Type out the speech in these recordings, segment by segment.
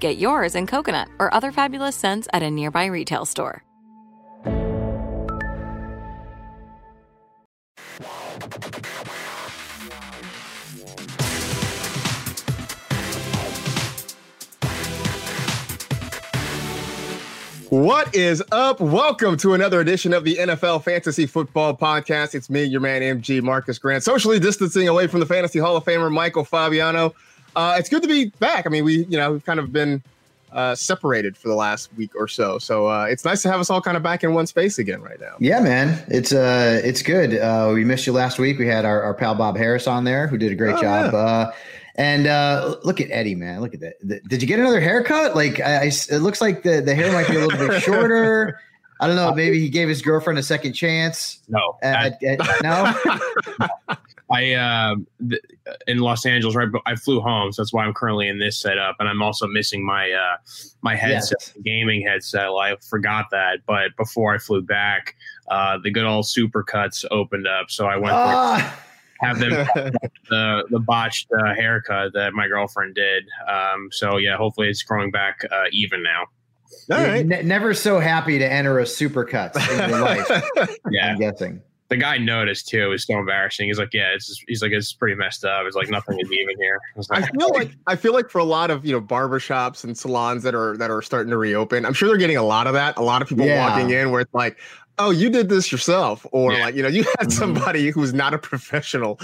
Get yours in coconut or other fabulous scents at a nearby retail store. What is up? Welcome to another edition of the NFL Fantasy Football Podcast. It's me, your man, MG Marcus Grant, socially distancing away from the Fantasy Hall of Famer Michael Fabiano. Uh, it's good to be back. I mean, we, you know, we've kind of been uh, separated for the last week or so. So uh, it's nice to have us all kind of back in one space again right now. Yeah, man, it's uh, it's good. Uh, we missed you last week. We had our, our pal Bob Harris on there, who did a great Oh, job. yeah. Uh, and uh, look at Eddie, man. Look at that. The- did you get another haircut? Like, I, I- it looks like the, the hair might be a little bit shorter. I don't know. Maybe he gave his girlfriend a second chance. No, Uh, I, uh, no. I uh, th- in Los Angeles, right? But I flew home, so that's why I'm currently in this setup, and I'm also missing my uh, my headset, Yes. gaming headset. Well, I forgot that, but before I flew back, uh, the good old supercuts opened up, so I went for Ah, have them the the botched uh, haircut that my girlfriend did. Um, so yeah, hopefully it's growing back uh, even now. All ne- never so happy to enter a supercut in your life. Yeah, I'm guessing. The guy noticed too. It was so embarrassing. He's like, yeah, it's just, he's like, it's pretty messed up. It's like nothing is even here. I was I feel like I feel like for a lot of you know barbershops and salons that are that are starting to reopen, I'm sure they're getting a lot of that. A lot of people Yeah. walking in where it's like, oh, you did this yourself, or Yeah. like you know you had Mhm. somebody who's not a professional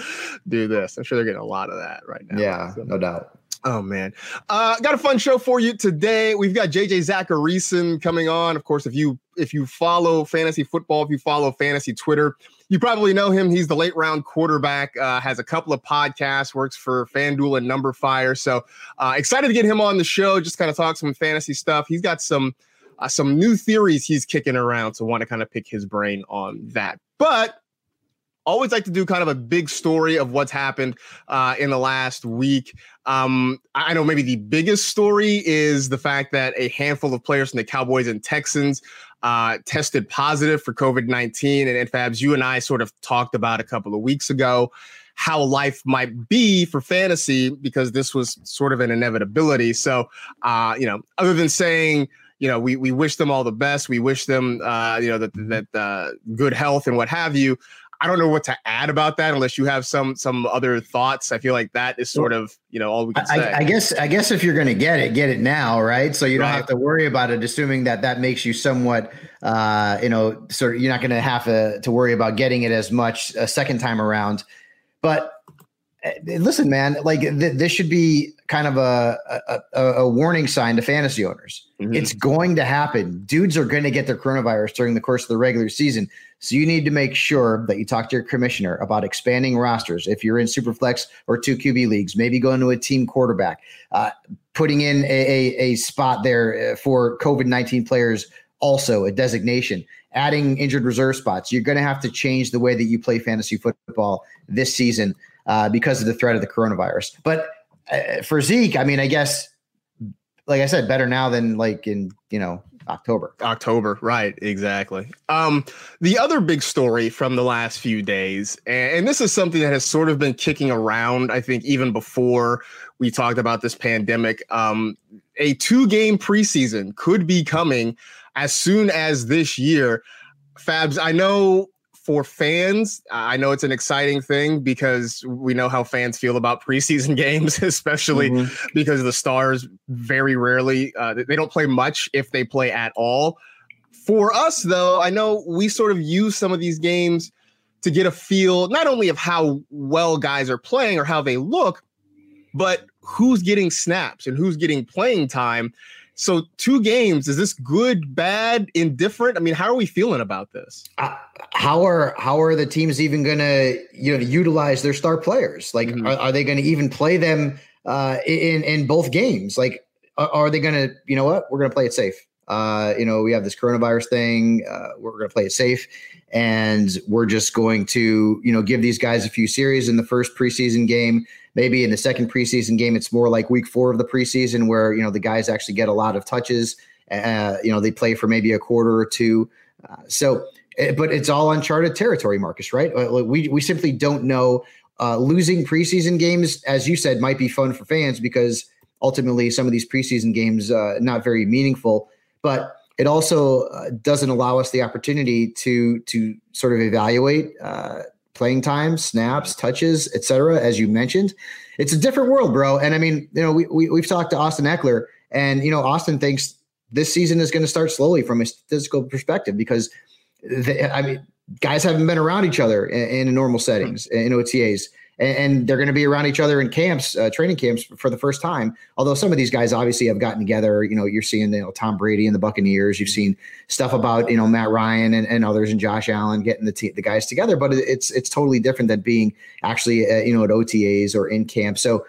do this. I'm sure they're getting a lot of that right now. Yeah, So- no doubt. Oh man, uh, got a fun show for you today. We've got JJ Zachariason coming on. Of course, if you if you follow fantasy football, if you follow fantasy Twitter, you probably know him. He's the late round quarterback. Uh, has a couple of podcasts. Works for FanDuel and numberFire. So uh, excited to get him on the show. Just kind of talk some fantasy stuff. He's got some uh, some new theories he's kicking around. So want to kind of pick his brain on that. But always like to do kind of a big story of what's happened uh, in the last week. Um, I know maybe the biggest story is the fact that a handful of players from the Cowboys and Texans uh, tested positive for COVID 19. And, and Fabs, you and I sort of talked about a couple of weeks ago how life might be for fantasy because this was sort of an inevitability. So, uh, you know, other than saying, you know, we we wish them all the best. We wish them, uh, you know, that that uh, good health and what have you. I don't know what to add about that unless you have some some other thoughts. I feel like that is sort of you know all we can say. I, I guess I guess if you're going to get it, get it now, right? So you don't Right. have to worry about it. Assuming that that makes you somewhat, uh, you know, sort of you're not going to have to to worry about getting it as much a second time around. But listen, man, like th- this should be kind of a, a a warning sign to fantasy owners. Mhm. It's going to happen. Dudes are going to get their coronavirus during the course of the regular season. So you need to make sure that you talk to your commissioner about expanding rosters. If you're in Superflex or two QB leagues, maybe going to a team quarterback, uh, putting in a, a, a spot there uh, for COVID 19 players, also a designation, adding injured reserve spots. You're going to have to change the way that you play fantasy football this season uh, because of the threat of the coronavirus. But uh, for Zeke, I mean, I guess, like I said, better now than like in, you know, October. October, right? Exactly. Um, the other big story from the last few days, and, and this is something that has sort of been kicking around, I think, even before we talked about this pandemic. Um, a two-game preseason could be coming as soon as this year. Fabs, I know for fans, I know it's an exciting thing because we know how fans feel about preseason games, especially because the stars very rarely uh, they don't play much if they play at all. For us, though, I know we sort of use some of these games to get a feel not only of how well guys are playing or how they look, but who's getting snaps and who's getting playing time. So, two games is this good, bad, indifferent? I mean, how are we feeling about this? uh, how are how are the teams even going to you know utilize their star players? Like, Mhm. are, are they going to even play them uh, in in both games? Like, are, are they going to you know what we're going to play it safe? Uh, you know, we have this coronavirus thing. Uh, we're going to play it safe, and we're just going to you know give these guys a few series in the first preseason game. Maybe in the second preseason game, it's more like week four of the preseason where you know the guys actually get a lot of touches. Uh, you know, they play for maybe a quarter or two. Uh, so Eh, but it's all uncharted territory, Marcus. Right? Uh, We we simply don't know. Uh, losing preseason games, as you said, might be fun for fans because ultimately some of these preseason games uh, not very meaningful. But it also uh, doesn't allow us the opportunity to to sort of evaluate uh, playing time, snaps, touches, etc. As you mentioned, it's a different world, bro. And I mean, you know, we, we we've talked to Austin Ekeler, and you know, Austin thinks this season is going to start slowly from a statistical perspective because they, I mean, guys haven't been around each other in, in normal settings in OTAs, and, and they're going to be around each other in camps, uh, training camps for the first time. Although some of these guys obviously have gotten together. You know, you're seeing you know Tom Brady and the Buccaneers. You've seen stuff about you know Matt Ryan and, and others and Josh Allen getting the te- the guys together. But it's it's totally different than being actually uh, you know at OTAs or in camp. So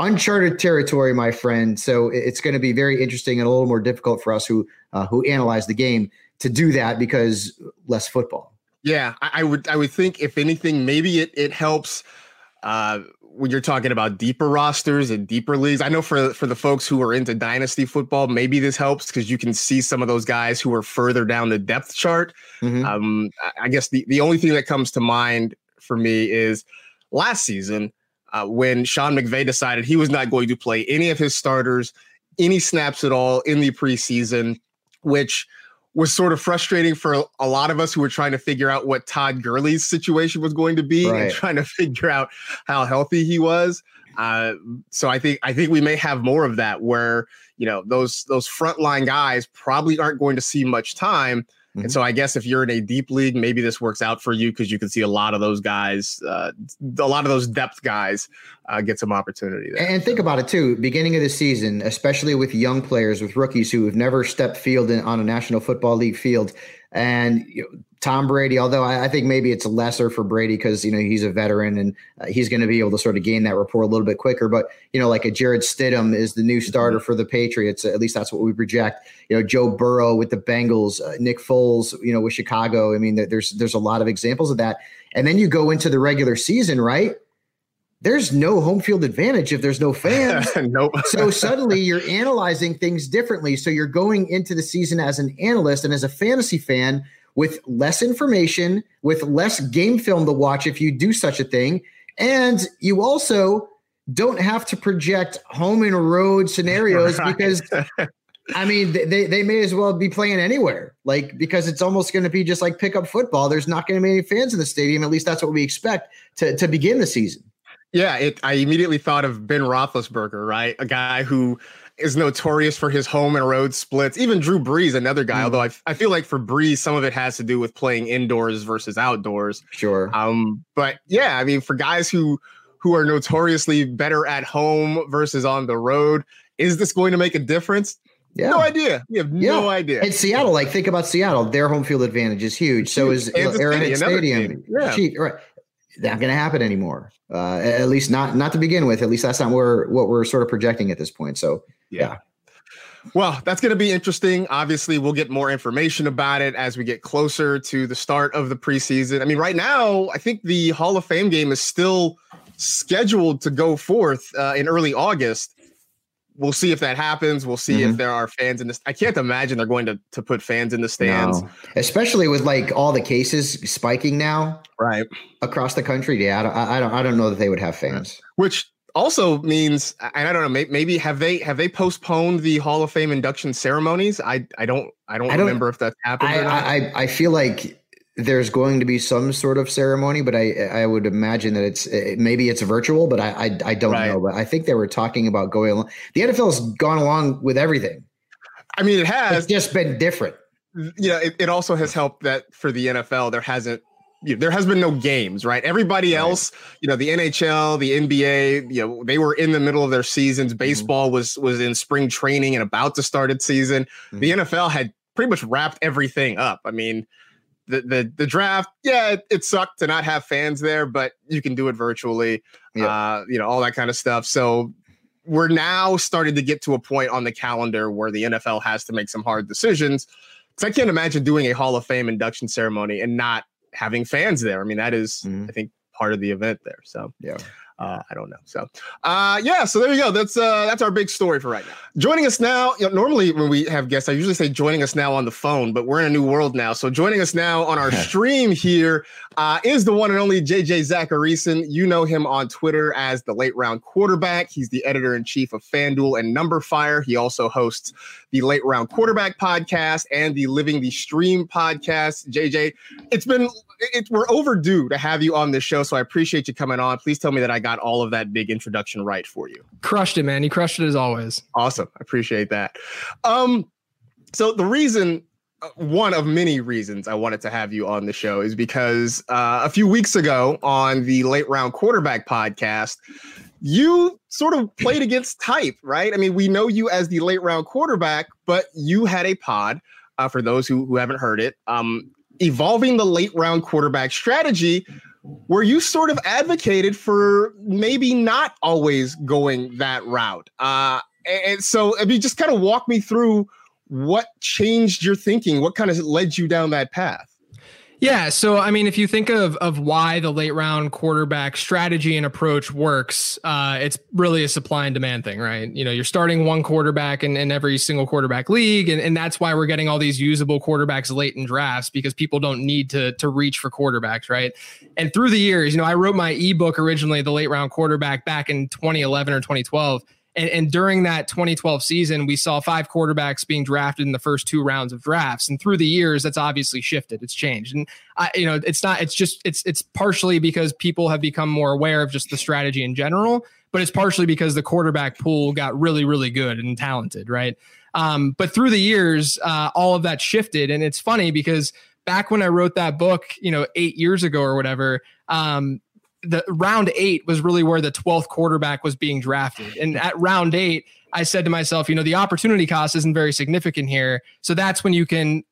uncharted territory, my friend. So it's going to be very interesting and a little more difficult for us who uh, who analyze the game to do that because less football. Yeah, I, I would I would think if anything, maybe it it helps uh when you're talking about deeper rosters and deeper leagues. I know for for the folks who are into dynasty football, maybe this helps because you can see some of those guys who are further down the depth chart. Mhm. Um, I- I guess the, the only thing that comes to mind for me is last season uh, when Sean McVay decided he was not going to play any of his starters, any snaps at all in the preseason, which was sort of frustrating for a lot of us who were trying to figure out what Todd Gurley's situation was going to be Right. and trying to figure out how healthy he was. Uh, so I think I think we may have more of that where you know those those frontline guys probably aren't going to see much time. Mhm. And so I guess if you're in a deep league, maybe this works out for you because you can see a lot of those guys, uh, a lot of those depth guys uh, get some opportunity there. And think about it too. Beginning of the season, especially with young players, with rookies who have never stepped field in, on a National Football League field, and you know, Tom Brady. Although I, I think maybe it's lesser for Brady because you know he's a veteran and uh, he's going to be able to sort of gain that rapport a little bit quicker. But you know, like a Jarrett Stidham is the new starter for the Patriots. At least that's what we project. You know, Joe Burrow with the Bengals, uh, Nick Foles, you know, with Chicago. I mean, there's there's a lot of examples of that. And then you go into the regular season, right? There's no home field advantage if there's no fans. nope. so suddenly you're analyzing things differently. So you're going into the season as an analyst and as a fantasy fan with less information, with less game film to watch if you do such a thing. And you also don't have to project home and road scenarios Right. because I mean, they, they may as well be playing anywhere, like because it's almost going to be just like pickup football. There's not going to be any fans in the stadium. At least that's what we expect to to begin the season. Yeah, it. I immediately thought of Ben Roethlisberger, right? A guy who is notorious for his home and road splits. Even Drew Brees, another guy. Mm. Although I, I feel like for Brees, some of it has to do with playing indoors versus outdoors. Sure. Um, but yeah, I mean, for guys who who are notoriously better at home versus on the road, is this going to make a difference? Yeah. No idea. We have yeah. no idea. And Seattle, like think about Seattle. Their home field advantage is huge. So is Arrowhead Stadium. Yeah. Cheap, right. Not going to happen anymore. Uh, at least not not to begin with. At least that's not where what we're sort of projecting at this point. So yeah. Well, that's going to be interesting. Obviously, we'll get more information about it as we get closer to the start of the preseason. I mean, right now, I think the Hall of Fame game is still scheduled to go forth uh, in early August we'll see if that happens. We'll see mm-hmm. if there are fans in this. I can't imagine they're going to to put fans in the stands, no. especially with like all the cases spiking now, right across the country. Yeah, I don't, I don't, I don't know that they would have fans. Which also means, and I don't know, maybe have they have they postponed the Hall of Fame induction ceremonies? I I don't I don't, I don't remember if that's happened. I, I I feel like there's going to be some sort of ceremony, but I I would imagine that it's maybe it's virtual, but I I, I don't right. know. But I think they were talking about going along. The NFL has gone along with everything. I mean, it has. It's just been different. Yeah, it, it also has helped that for the NFL there hasn't you know, there has been no games, right? Everybody else, you know, the NHL, the NBA, you know, they were in the middle of their seasons. Mm-hmm. Baseball mm-hmm. was was in spring training and about to start its season. Mm-hmm. The NFL had pretty much wrapped everything up. I mean, the the the draft, yeah, it, it, sucked to not have fans there, but you can do it virtually. Yeah. Uh, you know, all that kind of stuff. So we're now starting to get to a point on the calendar where the NFL has to make some hard decisions. Because I can't imagine doing a Hall of Fame induction ceremony and not having fans there. I mean, that is, mm-hmm. I think, part of the event there. So yeah. Uh, I don't know. So, uh, yeah. So there you go. That's uh, that's our big story for right now. Joining us now. You know, normally when we have guests, I usually say joining us now on the phone, but we're in a new world now. So joining us now on our stream here uh, is the one and only JJ Zachariason. You know him on Twitter as the Late Round Quarterback. He's the editor in chief of FanDuel and Numberfire. He also hosts the Late Round Quarterback podcast and the Living the Stream podcast. JJ, it's been it, we're overdue to have you on this show, so I appreciate you coming on. Please tell me that I got all of that big introduction right for you. Crushed it, man. You crushed it as always. Awesome. I appreciate that. Um, so the reason uh, one of many reasons I wanted to have you on the show is because uh, a few weeks ago on the late round quarterback podcast, you sort of played against type, right? I mean, we know you as the late round quarterback, but you had a pod. Uh, for those who, who haven't heard it, um, evolving the late round quarterback strategy where you sort of advocated for maybe not always going that route. Uh, and so, I mean, just kind of walk me through what changed your thinking, what kind of led you down that path. Yeah. So, I mean, if you think of of why the late round quarterback strategy and approach works, uh, it's really a supply and demand thing, right? You know, you're starting one quarterback in, in every single quarterback league, and, and that's why we're getting all these usable quarterbacks late in drafts because people don't need to to reach for quarterbacks, right? And through the years, you know, I wrote my ebook originally, the late round quarterback, back in 2011 or 2012 and, and during that 2012 season, we saw five quarterbacks being drafted in the first two rounds of drafts. And through the years, that's obviously shifted. It's changed. And I, you know, it's not. It's just. It's it's partially because people have become more aware of just the strategy in general, but it's partially because the quarterback pool got really, really good and talented, right? Um, but through the years, uh, all of that shifted, and it's funny because back when I wrote that book, you know, eight years ago or whatever, um, the round eight was really where the 12th quarterback was being drafted. And at round eight, I said to myself, you know, the opportunity cost isn't very significant here. So that's when you can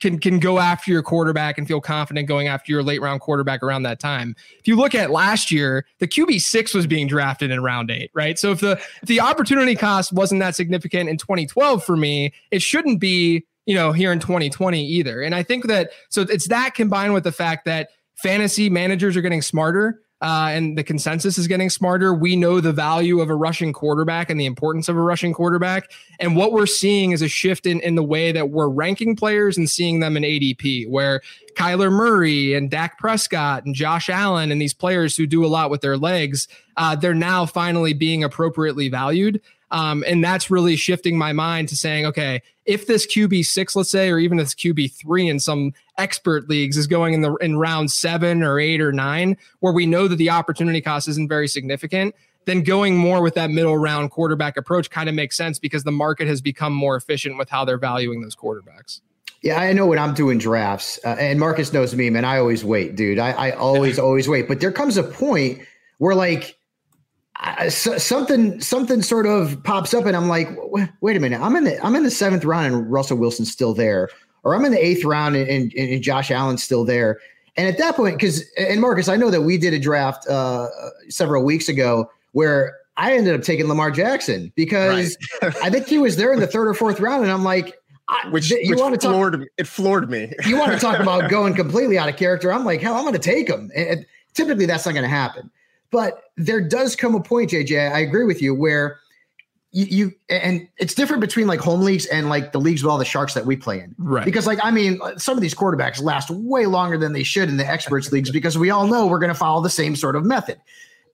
can can go after your quarterback and feel confident going after your late round quarterback around that time. If you look at last year, the QB six was being drafted in round eight, right? So if the if the opportunity cost wasn't that significant in 2012 for me, it shouldn't be, you know, here in 2020 either. And I think that so it's that combined with the fact that fantasy managers are getting smarter uh, and the consensus is getting smarter. We know the value of a rushing quarterback and the importance of a rushing quarterback. And what we're seeing is a shift in, in the way that we're ranking players and seeing them in ADP, where Kyler Murray and Dak Prescott and Josh Allen and these players who do a lot with their legs, uh, they're now finally being appropriately valued. Um, and that's really shifting my mind to saying, okay, if this QB six, let's say, or even this QB three in some expert leagues is going in the in round seven or eight or nine, where we know that the opportunity cost isn't very significant, then going more with that middle round quarterback approach kind of makes sense because the market has become more efficient with how they're valuing those quarterbacks. Yeah, I know when I'm doing drafts, uh, and Marcus knows me, man. I always wait, dude. I, I always, always wait. But there comes a point where, like, I, so, something, something sort of pops up, and I'm like, wait a minute. I'm in the, I'm in the seventh round, and Russell Wilson's still there, or I'm in the eighth round, and, and, and Josh Allen's still there. And at that point, because and Marcus, I know that we did a draft uh, several weeks ago where I ended up taking Lamar Jackson because right. I think he was there in the third or fourth round, and I'm like, which you which want to floored talk, me. It floored me. you want to talk about going completely out of character? I'm like, hell, I'm going to take him. And typically, that's not going to happen. But there does come a point, JJ. I agree with you where you, you, and it's different between like home leagues and like the leagues with all the sharks that we play in. Right. Because like I mean, some of these quarterbacks last way longer than they should in the experts leagues because we all know we're going to follow the same sort of method.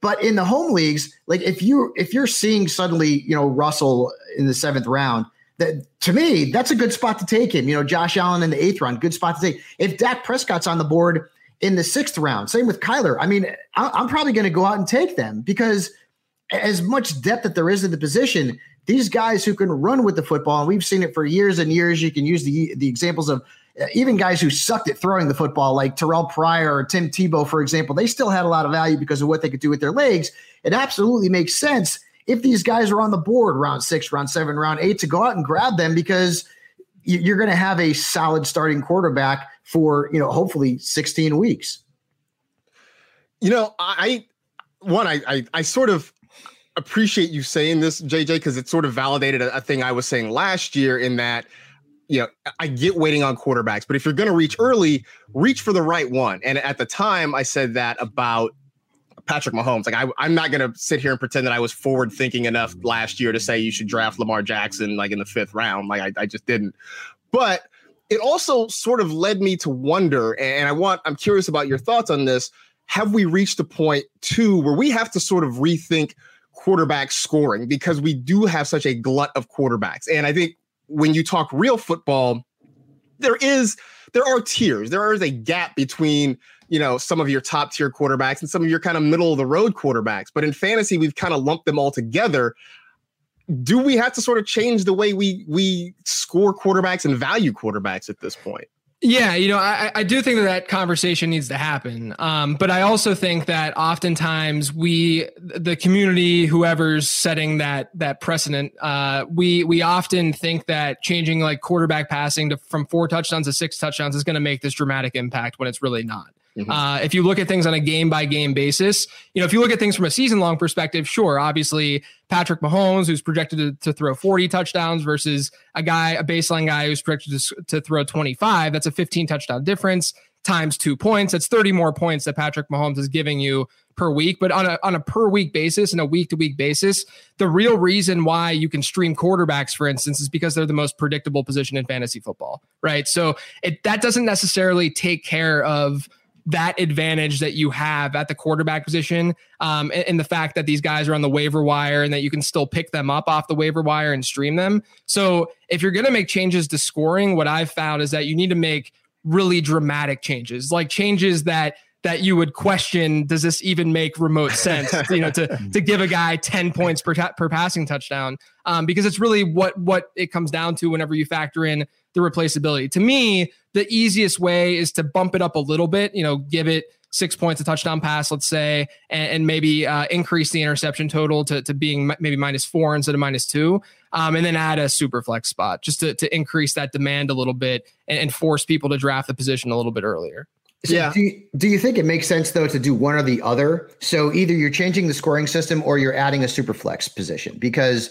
But in the home leagues, like if you if you're seeing suddenly, you know, Russell in the seventh round that to me, that's a good spot to take him. You know, Josh Allen in the eighth round, good spot to take. If Dak Prescott's on the board in the sixth round, same with Kyler. I mean, I'm probably going to go out and take them because as much depth that there is in the position, these guys who can run with the football, and we've seen it for years and years. You can use the the examples of uh, even guys who sucked at throwing the football, like Terrelle Pryor or Tim Tebow, for example. They still had a lot of value because of what they could do with their legs. It absolutely makes sense if these guys are on the board round six, round seven, round eight to go out and grab them because you're going to have a solid starting quarterback for, you know, hopefully 16 weeks. You know, I, one, I, I, I sort of appreciate you saying this, JJ, because it sort of validated a, a thing I was saying last year in that, you know, I get waiting on quarterbacks, but if you're going to reach early, reach for the right one. And at the time, I said that about Patrick Mahomes. Like I, I'm not gonna sit here and pretend that I was forward thinking enough last year to say you should draft Lamar Jackson like in the fifth round. Like I, I just didn't. But it also sort of led me to wonder, and I want I'm curious about your thoughts on this. Have we reached a point too where we have to sort of rethink quarterback scoring because we do have such a glut of quarterbacks? And I think when you talk real football, there is there are tiers. There is a gap between you know some of your top tier quarterbacks and some of your kind of middle of the road quarterbacks. But in fantasy, we've kind of lumped them all together. Do we have to sort of change the way we we score quarterbacks and value quarterbacks at this point? Yeah, you know, I, I do think that that conversation needs to happen. Um, but I also think that oftentimes we, the community, whoever's setting that that precedent, uh, we we often think that changing like quarterback passing to from four touchdowns to six touchdowns is going to make this dramatic impact when it's really not. Mm-hmm. Uh, if you look at things on a game by game basis, you know, if you look at things from a season long perspective, sure, obviously Patrick Mahomes, who's projected to, to, throw 40 touchdowns versus a guy, a baseline guy who's projected to, to throw 25, that's a 15 touchdown difference times two points. That's 30 more points that Patrick Mahomes is giving you per week. But on a, on a per week basis and a week to week basis, the real reason why you can stream quarterbacks, for instance, is because they're the most predictable position in fantasy football, right? So it, that doesn't necessarily take care of that advantage that you have at the quarterback position um, and, and, the fact that these guys are on the waiver wire and that you can still pick them up off the waiver wire and stream them. So if you're going to make changes to scoring, what I've found is that you need to make really dramatic changes, like changes that that you would question does this even make remote sense you know to to give a guy 10 points per, ta- per passing touchdown um, because it's really what what it comes down to whenever you factor in the replaceability to me the easiest way is to bump it up a little bit you know give it six points a touchdown pass let's say and, and maybe uh, increase the interception total to, to being maybe minus four instead of minus two um, and then add a super flex spot just to, to increase that demand a little bit and, and force people to draft the position a little bit earlier so yeah. Do you, do you think it makes sense though to do one or the other? So either you're changing the scoring system or you're adding a super flex position because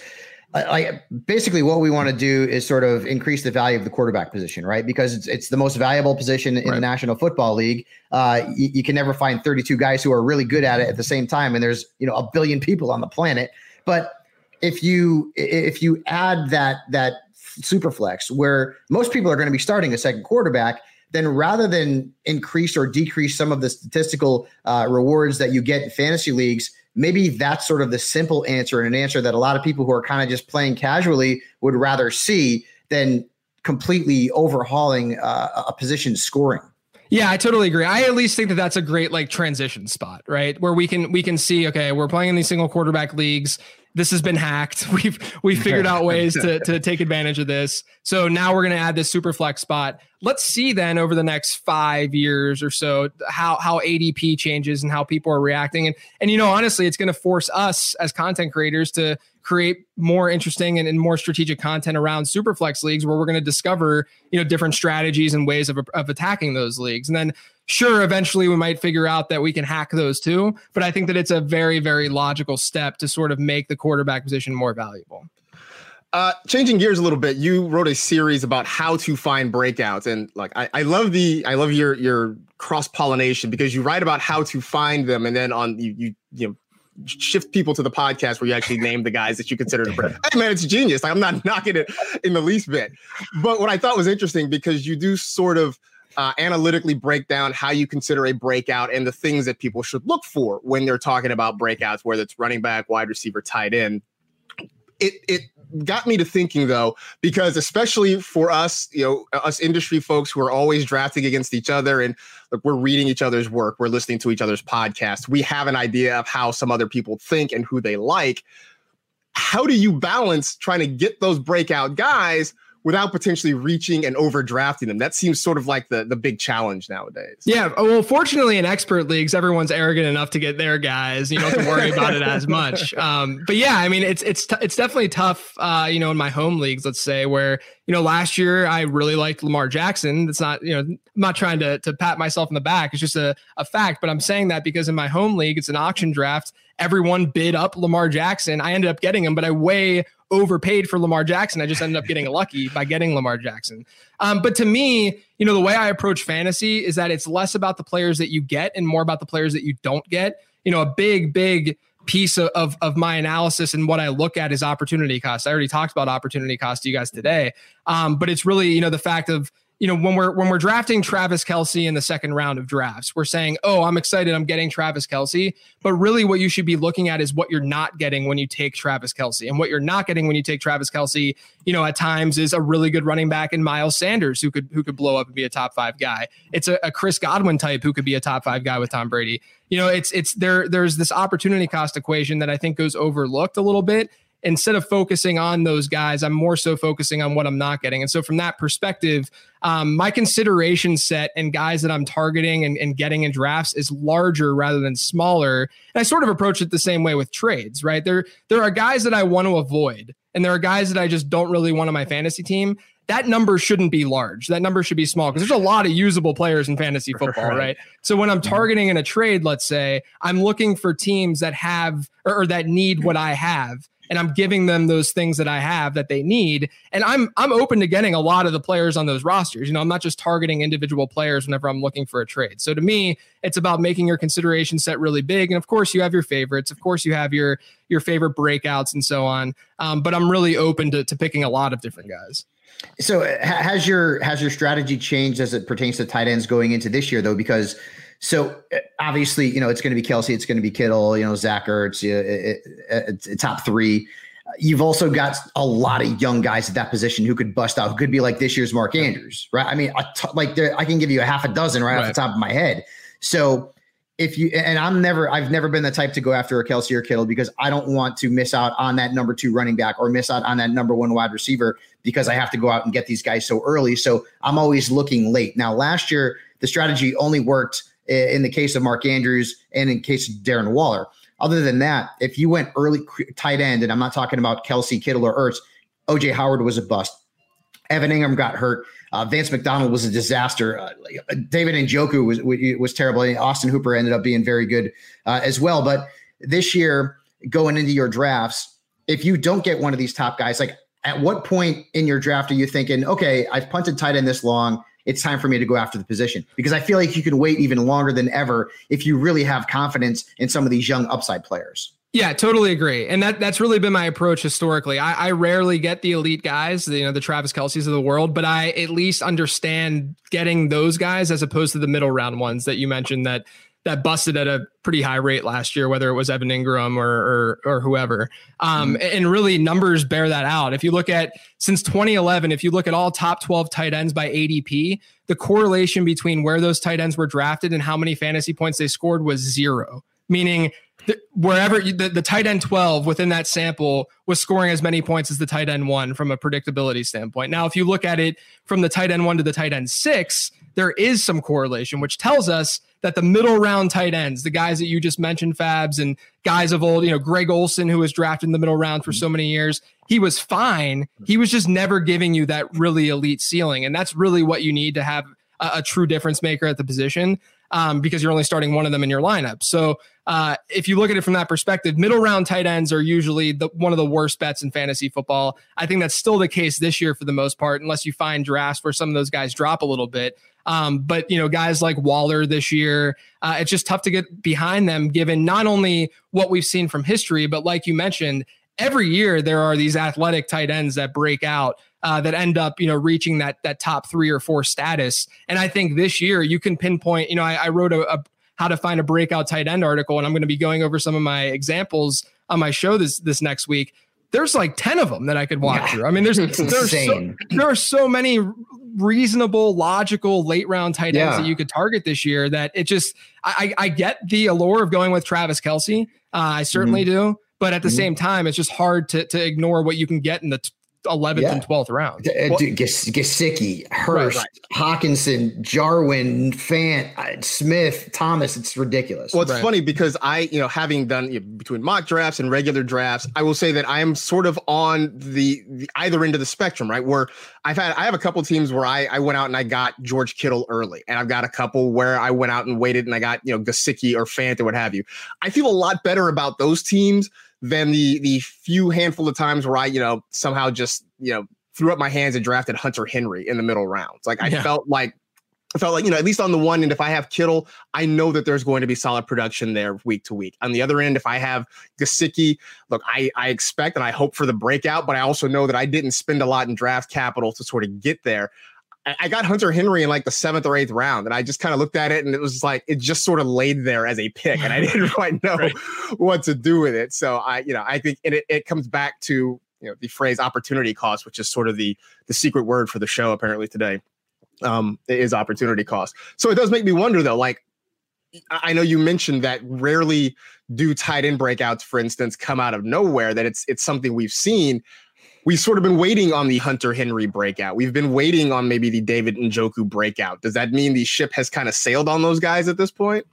I, basically what we want to do is sort of increase the value of the quarterback position, right? Because it's it's the most valuable position in right. the National Football League. Uh, you, you, can never find 32 guys who are really good at it at the same time, and there's you know a billion people on the planet. But if you if you add that that super flex where most people are going to be starting a second quarterback then rather than increase or decrease some of the statistical uh, rewards that you get in fantasy leagues maybe that's sort of the simple answer and an answer that a lot of people who are kind of just playing casually would rather see than completely overhauling uh, a position scoring. Yeah, I totally agree. I at least think that that's a great like transition spot, right? Where we can we can see okay, we're playing in these single quarterback leagues this has been hacked. We've we've figured out ways to to take advantage of this. So now we're going to add this super flex spot. Let's see then over the next five years or so how how ADP changes and how people are reacting. And and you know honestly, it's going to force us as content creators to create more interesting and, and more strategic content around super flex leagues where we're going to discover you know different strategies and ways of, of attacking those leagues and then sure eventually we might figure out that we can hack those too but i think that it's a very very logical step to sort of make the quarterback position more valuable uh, changing gears a little bit, you wrote a series about how to find breakouts, and like I, I love the I love your your cross pollination because you write about how to find them, and then on you you you know shift people to the podcast where you actually name the guys that you consider to break. Hey man, it's genius. Like I'm not knocking it in the least bit, but what I thought was interesting because you do sort of uh, analytically break down how you consider a breakout and the things that people should look for when they're talking about breakouts, whether it's running back, wide receiver, tight end. It it got me to thinking though, because especially for us, you know, us industry folks who are always drafting against each other and like we're reading each other's work, we're listening to each other's podcasts, we have an idea of how some other people think and who they like. How do you balance trying to get those breakout guys without potentially reaching and overdrafting them. That seems sort of like the the big challenge nowadays. Yeah, well, fortunately in expert leagues, everyone's arrogant enough to get their guys. You don't have to worry about it as much. Um, but yeah, I mean, it's it's t- it's definitely tough. Uh, you know, in my home leagues, let's say where you know last year I really liked Lamar Jackson. It's not you know I'm not trying to to pat myself in the back. It's just a a fact. But I'm saying that because in my home league, it's an auction draft. Everyone bid up Lamar Jackson. I ended up getting him, but I way overpaid for Lamar Jackson. I just ended up getting lucky by getting Lamar Jackson. Um, but to me, you know, the way I approach fantasy is that it's less about the players that you get and more about the players that you don't get. You know, a big, big piece of, of, of my analysis and what I look at is opportunity cost. I already talked about opportunity cost to you guys today. Um, but it's really, you know, the fact of you know, when we're when we're drafting Travis Kelce in the second round of drafts, we're saying, "Oh, I'm excited, I'm getting Travis Kelce." But really, what you should be looking at is what you're not getting when you take Travis Kelce, and what you're not getting when you take Travis Kelce, you know, at times is a really good running back in Miles Sanders who could who could blow up and be a top five guy. It's a, a Chris Godwin type who could be a top five guy with Tom Brady. You know, it's it's there. There's this opportunity cost equation that I think goes overlooked a little bit, instead of focusing on those guys, I'm more so focusing on what I'm not getting. And so from that perspective, um, my consideration set and guys that I'm targeting and, and, getting in drafts is larger rather than smaller. And I sort of approach it the same way with trades, right? There, there are guys that I want to avoid, and there are guys that I just don't really want on my fantasy team. That number shouldn't be large. That number should be small because there's a lot of usable players in fantasy football, right? right? So when I'm mm-hmm. targeting in a trade, let's say, I'm looking for teams that have or, or that need what I have and I'm giving them those things that I have that they need. And I'm I'm open to getting a lot of the players on those rosters. You know, I'm not just targeting individual players whenever I'm looking for a trade. So to me, it's about making your consideration set really big. And of course, you have your favorites. Of course, you have your your favorite breakouts and so on. Um, but I'm really open to, to picking a lot of different guys. So has your has your strategy changed as it pertains to tight ends going into this year though? Because so uh, obviously, you know, it's going to be Kelce, it's going to be Kittle, you know, Zach Ertz, it's it, eh, eh, top three. Uh, you've also got a lot of young guys at that position who could bust out, who could be like this year's Mark Andrews, right? I mean, like I can give you a half a dozen right, right, off the top of my head. So if you and I'm never, I've never been the type to go after a Kelce or Kittle because I don't want to miss out on that number two running back or miss out on that number one wide receiver because I have to go out and get these guys so early. So I'm always looking late. Now, last year the strategy only worked in the case of Mark Andrews and in case of Darren Waller. Other than that, if you went early tight end, and I'm not talking about Kelce, Kittle, or Ertz, OJ Howard was a bust. Evan Engram got hurt. Uh, Vance McDonald was a disaster. Uh, David Njoku was was terrible. Austin Hooper ended up being very good uh, as well. But this year, going into your drafts, if you don't get one of these top guys, like at what point in your draft are you thinking, okay, I've punted tight end this long it's time for me to go after the position because I feel like you can wait even longer than ever if you really have confidence in some of these young upside players. Yeah, totally agree. And that that's really been my approach historically. I, I rarely get the elite guys, you know, the Travis Kelces of the world, but I at least understand getting those guys as opposed to the middle round ones that you mentioned that that busted at a pretty high rate last year, whether it was Evan Engram or or, or whoever. Um, mm-hmm. And really, numbers bear that out. If you look at since 2011, if you look at all top 12 tight ends by ADP, the correlation between where those tight ends were drafted and how many fantasy points they scored was zero. Meaning the, wherever you, the, the tight end 12 within that sample was scoring as many points as the tight end one from a predictability standpoint. Now, if you look at it from the tight end one to the tight end six, there is some correlation, which tells us that the middle round tight ends, the guys that you just mentioned, Fabs, and guys of old, you know, Greg Olsen, who was drafted in the middle round for so many years, he was fine. He was just never giving you that really elite ceiling. And that's really what you need to have a, a true difference maker at the position um, because you're only starting one of them in your lineup. So uh, if you look at it from that perspective, middle round tight ends are usually the one of the worst bets in fantasy football. I think that's still the case this year for the most part, unless you find drafts where some of those guys drop a little bit. Um, but you know, guys like Waller this year, uh, it's just tough to get behind them given not only what we've seen from history, but like you mentioned, every year there are these athletic tight ends that break out uh, that end up, you know, reaching that that top three or four status. And I think this year you can pinpoint. You know, I, I wrote a, a how to find a breakout tight end article, and I'm going to be going over some of my examples on my show this this next week. There's like ten of them that I could walk yeah. through. I mean, there's there's so, there are so many reasonable, logical late round tight ends yeah. that you could target this year. That it just I I get the allure of going with Travis Kelce. Uh, I certainly mm-hmm. do. But at the mm-hmm. same time, it's just hard to to ignore what you can get in the 11th yeah. and 12th round. Uh, well, Gesicki, Hurst, right, right. Hockenson, Jarwin, Fant, uh, Smith, Thomas. It's ridiculous. Well, it's right. funny because I, you know, having done you know, between mock drafts and regular drafts, I will say that I am sort of on the, the either end of the spectrum, right? Where I've had, I have a couple teams where I, I went out and I got George Kittle early, and I've got a couple where I went out and waited and I got, you know, Gesicki or Fant or what have you. I feel a lot better about those teams than the the few handful of times where I, you know, somehow just, you know, threw up my hands and drafted Hunter Henry in the middle rounds. Like I yeah. felt like I felt like, you know, at least on the one end, if I have Kittle, I know that there's going to be solid production there week to week. On the other end, if I have Gesicki, look, I, I expect and I hope for the breakout, but I also know that I didn't spend a lot in draft capital to sort of get there. I got Hunter Henry in like the seventh or eighth round, and I just kind of looked at it, and it was like it just sort of laid there as a pick, and I didn't quite know right. what to do with it. So I, you know, I think and it it comes back to you know the phrase opportunity cost, which is sort of the the secret word for the show apparently today. Um, is opportunity cost. So it does make me wonder though, like I know you mentioned that rarely do tight end breakouts, for instance, come out of nowhere. That it's it's something we've seen we've sort of been waiting on the Hunter Henry breakout. We've been waiting on maybe the David Njoku breakout. Does that mean the ship has kind of sailed on those guys at this point?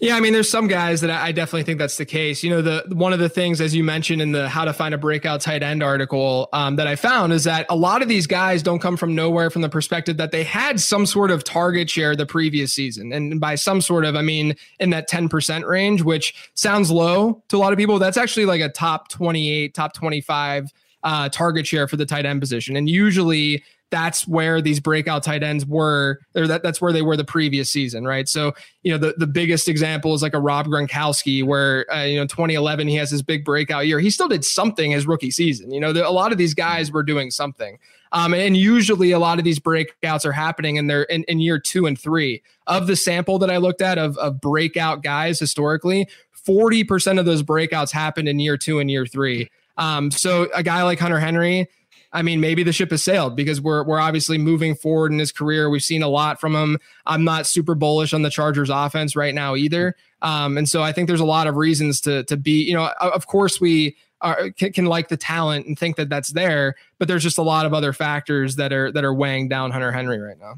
Yeah, I mean, there's some guys that I definitely think that's the case. You know, the one of the things, as you mentioned in the "How to Find a Breakout Tight End" article um, that I found, is that a lot of these guys don't come from nowhere from the perspective that they had some sort of target share the previous season, and by some sort of, I mean in that 10% range, which sounds low to a lot of people. That's actually like a top 28, top 25 uh, target share for the tight end position. And usually that's where these breakout tight ends were, or that, that's where they were the previous season, right? So, you know, the, the biggest example is like a Rob Gronkowski, where, uh, you know, 2011, he has his big breakout year. He still did something his rookie season. You know, the, a lot of these guys were doing something. Um, and usually a lot of these breakouts are happening in their in, in year two and three. Of the sample that I looked at of, of breakout guys historically, 40% of those breakouts happened in year two and year three. Um, so a guy like Hunter Henry, I mean, maybe the ship has sailed because we're we're obviously moving forward in his career. We've seen a lot from him. I'm not super bullish on the Chargers offense right now either. Um, and so I think there's a lot of reasons to to be, you know, of course we are, can, can, like the talent and think that that's there, but there's just a lot of other factors that are that are weighing down Hunter Henry right now.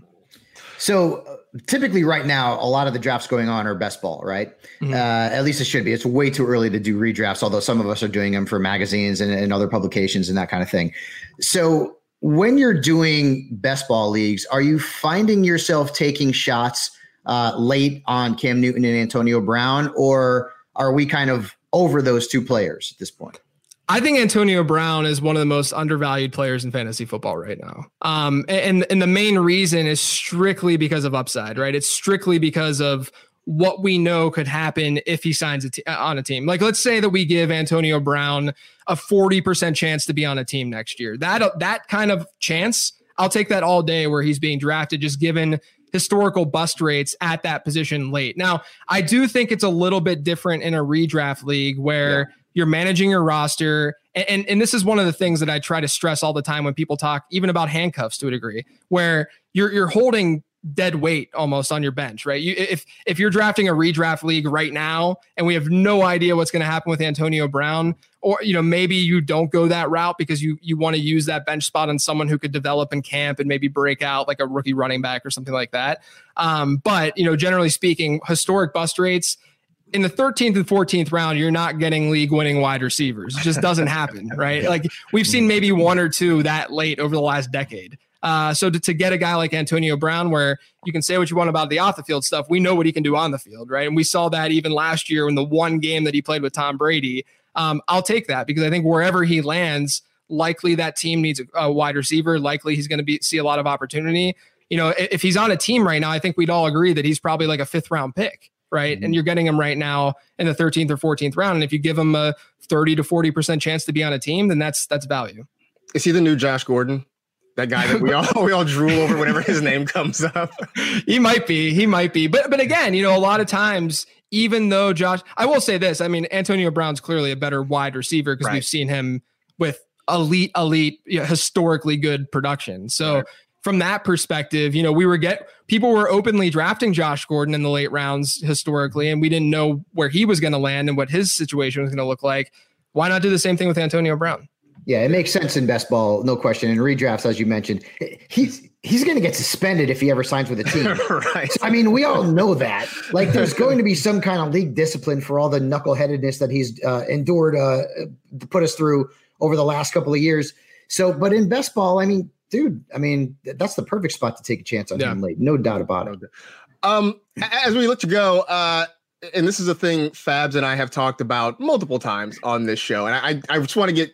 So uh, typically, right now, a lot of the drafts going on are best ball, right? Mm-hmm. Uh, at least it should be. It's way too early to do redrafts, although some of us are doing them for magazines and, and other publications and that kind of thing. So when you're doing best ball leagues, are you finding yourself taking shots uh, late on Cam Newton and Antonio Brown, or are we kind of over those two players at this point? I think Antonio Brown is one of the most undervalued players in fantasy football right now. Um, and and the main reason is strictly because of upside, right? It's strictly because of what we know could happen if he signs a t- on a team. Like let's say that we give Antonio Brown a 40% chance to be on a team next year. That that kind of chance, I'll take that all day where he's being drafted just given historical bust rates at that position late. Now, I do think it's a little bit different in a redraft league where yeah. You're managing your roster. And, and, and this is one of the things that I try to stress all the time when people talk even about handcuffs to a degree, where you're you're holding dead weight almost on your bench, right? You, if if you're drafting a redraft league right now and we have no idea what's going to happen with Antonio Brown, or you know maybe you don't go that route because you you want to use that bench spot on someone who could develop in camp and maybe break out like a rookie running back or something like that. Um, but you know, generally speaking, historic bust rates in the 13th and 14th round, you're not getting league winning wide receivers. It just doesn't happen, right? Like we've seen maybe one or two that late over the last decade. Uh, so to, to, get a guy like Antonio Brown, where you can say what you want about the off the field stuff, we know what he can do on the field, right? And we saw that even last year in the one game that he played with Tom Brady. Um, I'll take that because I think wherever he lands, likely that team needs a, a wide receiver. Likely he's going to be see a lot of opportunity. You know, if, if, he's on a team right now, I think we'd all agree that he's probably like a fifth round pick, right? Mm-hmm. And you're getting him right now in the 13th or 14th round. And if you give him a 30 to 40 percent chance to be on a team, then that's that's value. Is he the new Josh Gordon? that guy that we all we all drool over whenever his name comes up. he might be, he might be, but but again, you know, a lot of times, even though Josh, I will say this, I mean, Antonio Brown's clearly a better wide receiver because right. we've seen him with elite, elite, you know, historically good production. So. Right. From that perspective, you know, we were get people were openly drafting Josh Gordon in the late rounds historically, and we didn't know where he was going to land and what his situation was going to look like. Why not do the same thing with Antonio Brown? Yeah, it makes sense in best ball, no question. In redrafts, as you mentioned, he's he's going to get suspended if he ever signs with a team. right. I mean, we all know that. Like, there's going to be some kind of league discipline for all the knuckleheadedness that he's uh, endured uh, to put us through over the last couple of years. So, but in best ball, I mean, dude, I mean, that's the perfect spot to take a chance on yeah. him late, no doubt about it. Um, as we look to go, uh, and this is a thing Fabs and I have talked about multiple times on this show, and I, I just want to get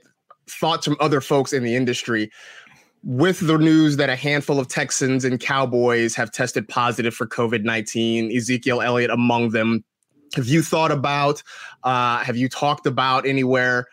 thoughts from other folks in the industry with the news that a handful of Texans and Cowboys have tested positive for COVID 19, Ezekiel Elliott among them. Have you thought about, uh, have you talked about anywhere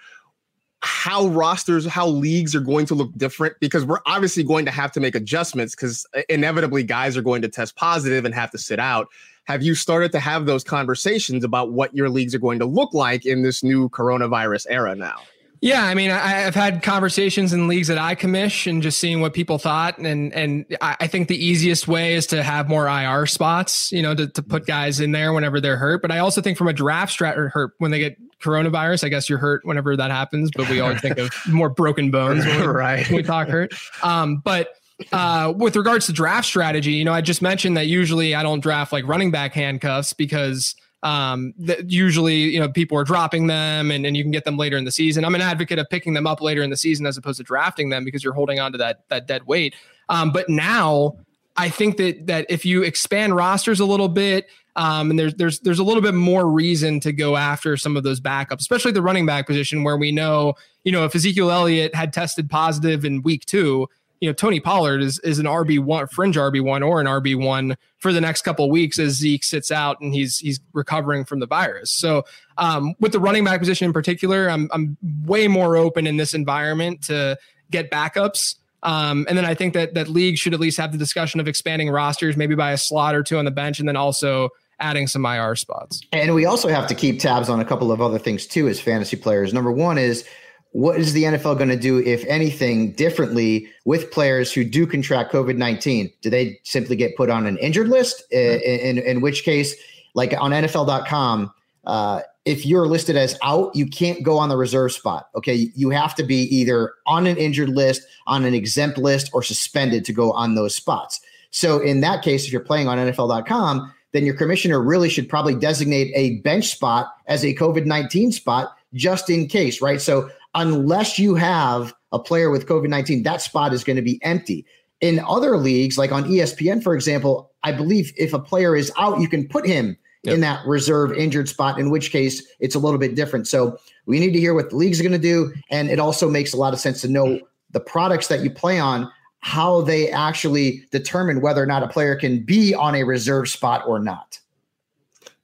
how rosters, how leagues are going to look different? Because we're obviously going to have to make adjustments because uh, inevitably guys are going to test positive and have to sit out. Have you started to have those conversations about what your leagues are going to look like in this new coronavirus era now? Yeah, I mean, I, have had conversations in leagues that I commish and just seeing what people thought, and and I think the easiest way is to have more IR spots, you know, to, to put guys in there whenever they're hurt. But I also think from a draft strat or hurt when they get coronavirus, I guess you're hurt whenever that happens. But we always think of more broken bones when we, right. when we talk hurt. Um, but uh, with regards to draft strategy, you know, I just mentioned that usually I don't draft like running back handcuffs because um, that usually you know people are dropping them and, and you can get them later in the season. I'm an advocate of picking them up later in the season as opposed to drafting them because you're holding on to that that dead weight. Um, but now I think that that if you expand rosters a little bit, um, and there's there's there's a little bit more reason to go after some of those backups, especially the running back position where we know, you know, if Ezekiel Elliott had tested positive in week two, you know, Tony Pollard is is an RB one, fringe RB one, or an RB one for the next couple weeks as Zeke sits out and he's he's recovering from the virus. So, um, with the running back position in particular, I'm I'm way more open in this environment to get backups. Um, and then I think that that league should at least have the discussion of expanding rosters, maybe by a slot or two on the bench, and then also adding some IR spots. And we also have to keep tabs on a couple of other things too as fantasy players. Number one is what is the NFL going to do, if anything, differently with players who do contract COVID 19? Do they simply get put on an injured list? In, in, in which case, like on NFL.com, uh, if you're listed as out, you can't go on the reserve spot. Okay. You have to be either on an injured list, on an exempt list, or suspended to go on those spots. So, in that case, if you're playing on NFL.com, then your commissioner really should probably designate a bench spot as a COVID 19 spot just in case, right? So unless you have a player with COVID 19, that spot is going to be empty. In other leagues, like on ESPN, for example, I believe if a player is out, you can put him yep. in that reserve injured spot, in which case it's a little bit different. So we need to hear what the leagues are going to do. And it also makes a lot of sense to know the products that you play on, how they actually determine whether or not a player can be on a reserve spot or not.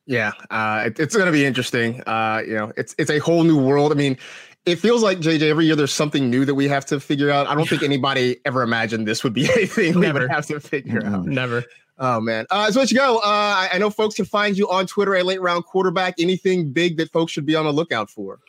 Yeah, uh, it, it's going to be interesting. Uh, you know, it's it's a whole new world. I mean, it feels like JJ every year there's something new that we have to figure out. I don't think anybody ever imagined this would be anything we would have to figure out. Never. Oh man. Uh, so let you go. Uh, I, I, know folks can find you on Twitter at late round quarterback. Anything big that folks should be on the lookout for?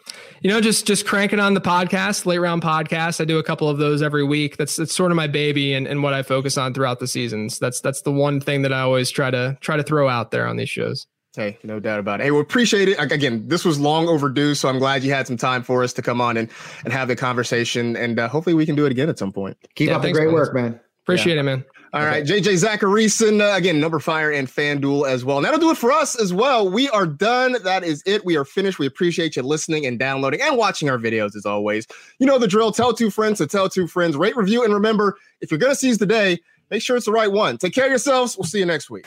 You know, just just cranking on the podcast, late round podcast. I do a couple of those every week. That's that's sort of my baby and, and what I focus on throughout the seasons. That's that's the one thing that I always try to try to throw out there on these shows. Hey, no doubt about it. Hey, we appreciate it. Again, this was long overdue, so I'm glad you had some time for us to come on and and have the conversation. And uh, hopefully, we can do it again at some point. Keep yeah, up the great work, man. Appreciate yeah. it, man. All right, JJ Zachariason, uh, again, numberFire and FanDuel as well. And that'll do it for us as well. We are done. That is it. We are finished. We appreciate you listening and downloading and watching our videos as always. You know the drill. Tell two friends to tell two friends. Rate, review, and remember, if you're going to seize the day, make sure it's the right one. Take care of yourselves. We'll see you next week.